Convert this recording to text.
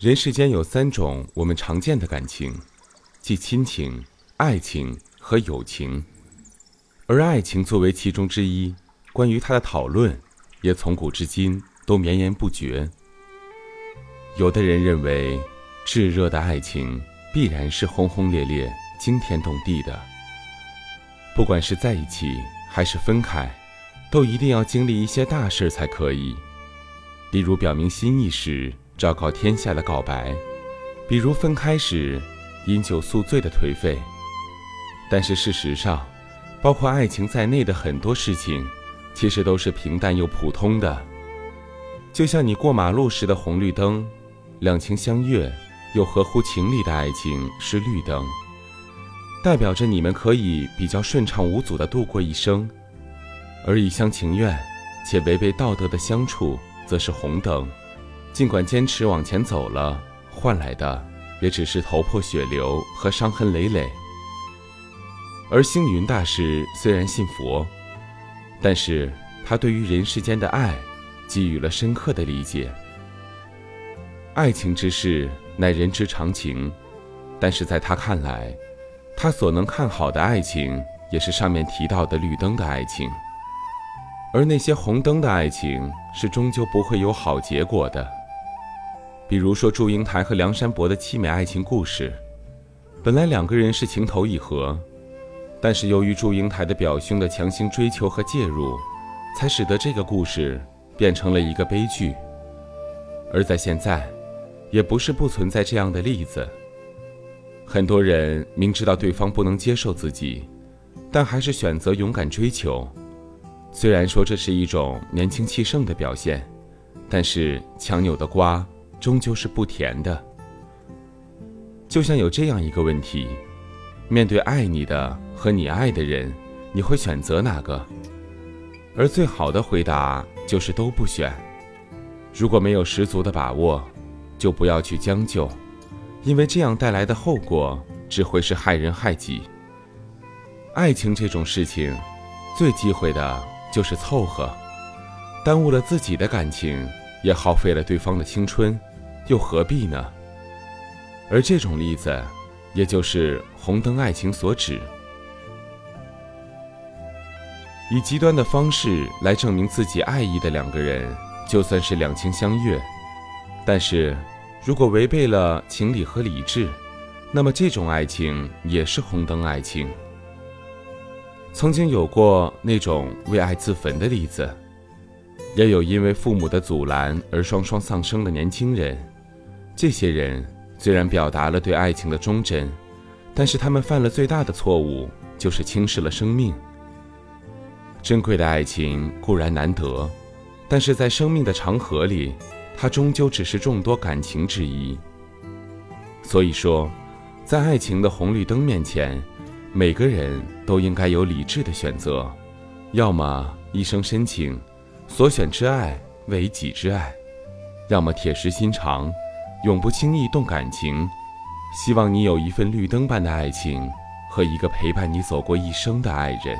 人世间有三种我们常见的感情，即亲情、爱情和友情。而爱情作为其中之一，关于它的讨论也从古至今都绵延不绝。有的人认为，炙热的爱情必然是轰轰烈烈、惊天动地的，不管是在一起还是分开，都一定要经历一些大事才可以。例如表明心意时昭告天下的告白，比如分开时饮酒宿醉的颓废。但是事实上，包括爱情在内的很多事情，其实都是平淡又普通的。就像你过马路时的红绿灯，两情相悦又合乎情理的爱情是绿灯，代表着你们可以比较顺畅无阻地度过一生；而一厢情愿且违背道德的相处。则是红灯，尽管坚持往前走了，换来的也只是头破血流和伤痕累累。而星云大师虽然信佛，但是他对于人世间的爱，给予了深刻的理解。爱情之事乃人之常情，但是在他看来，他所能看好的爱情，也是上面提到的绿灯的爱情。而那些红灯的爱情是终究不会有好结果的。比如说祝英台和梁山伯的凄美爱情故事，本来两个人是情投意合，但是由于祝英台的表兄的强行追求和介入，才使得这个故事变成了一个悲剧。而在现在，也不是不存在这样的例子。很多人明知道对方不能接受自己，但还是选择勇敢追求。虽然说这是一种年轻气盛的表现，但是强扭的瓜终究是不甜的。就像有这样一个问题：面对爱你的和你爱的人，你会选择哪个？而最好的回答就是都不选。如果没有十足的把握，就不要去将就，因为这样带来的后果只会是害人害己。爱情这种事情，最忌讳的。就是凑合，耽误了自己的感情，也耗费了对方的青春，又何必呢？而这种例子，也就是红灯爱情所指。以极端的方式来证明自己爱意的两个人，就算是两情相悦，但是如果违背了情理和理智，那么这种爱情也是红灯爱情。曾经有过那种为爱自焚的例子，也有因为父母的阻拦而双双丧生的年轻人。这些人虽然表达了对爱情的忠贞，但是他们犯了最大的错误，就是轻视了生命。珍贵的爱情固然难得，但是在生命的长河里，它终究只是众多感情之一。所以说，在爱情的红绿灯面前。每个人都应该有理智的选择，要么一生深情，所选之爱为己之爱；要么铁石心肠，永不轻易动感情。希望你有一份绿灯般的爱情，和一个陪伴你走过一生的爱人。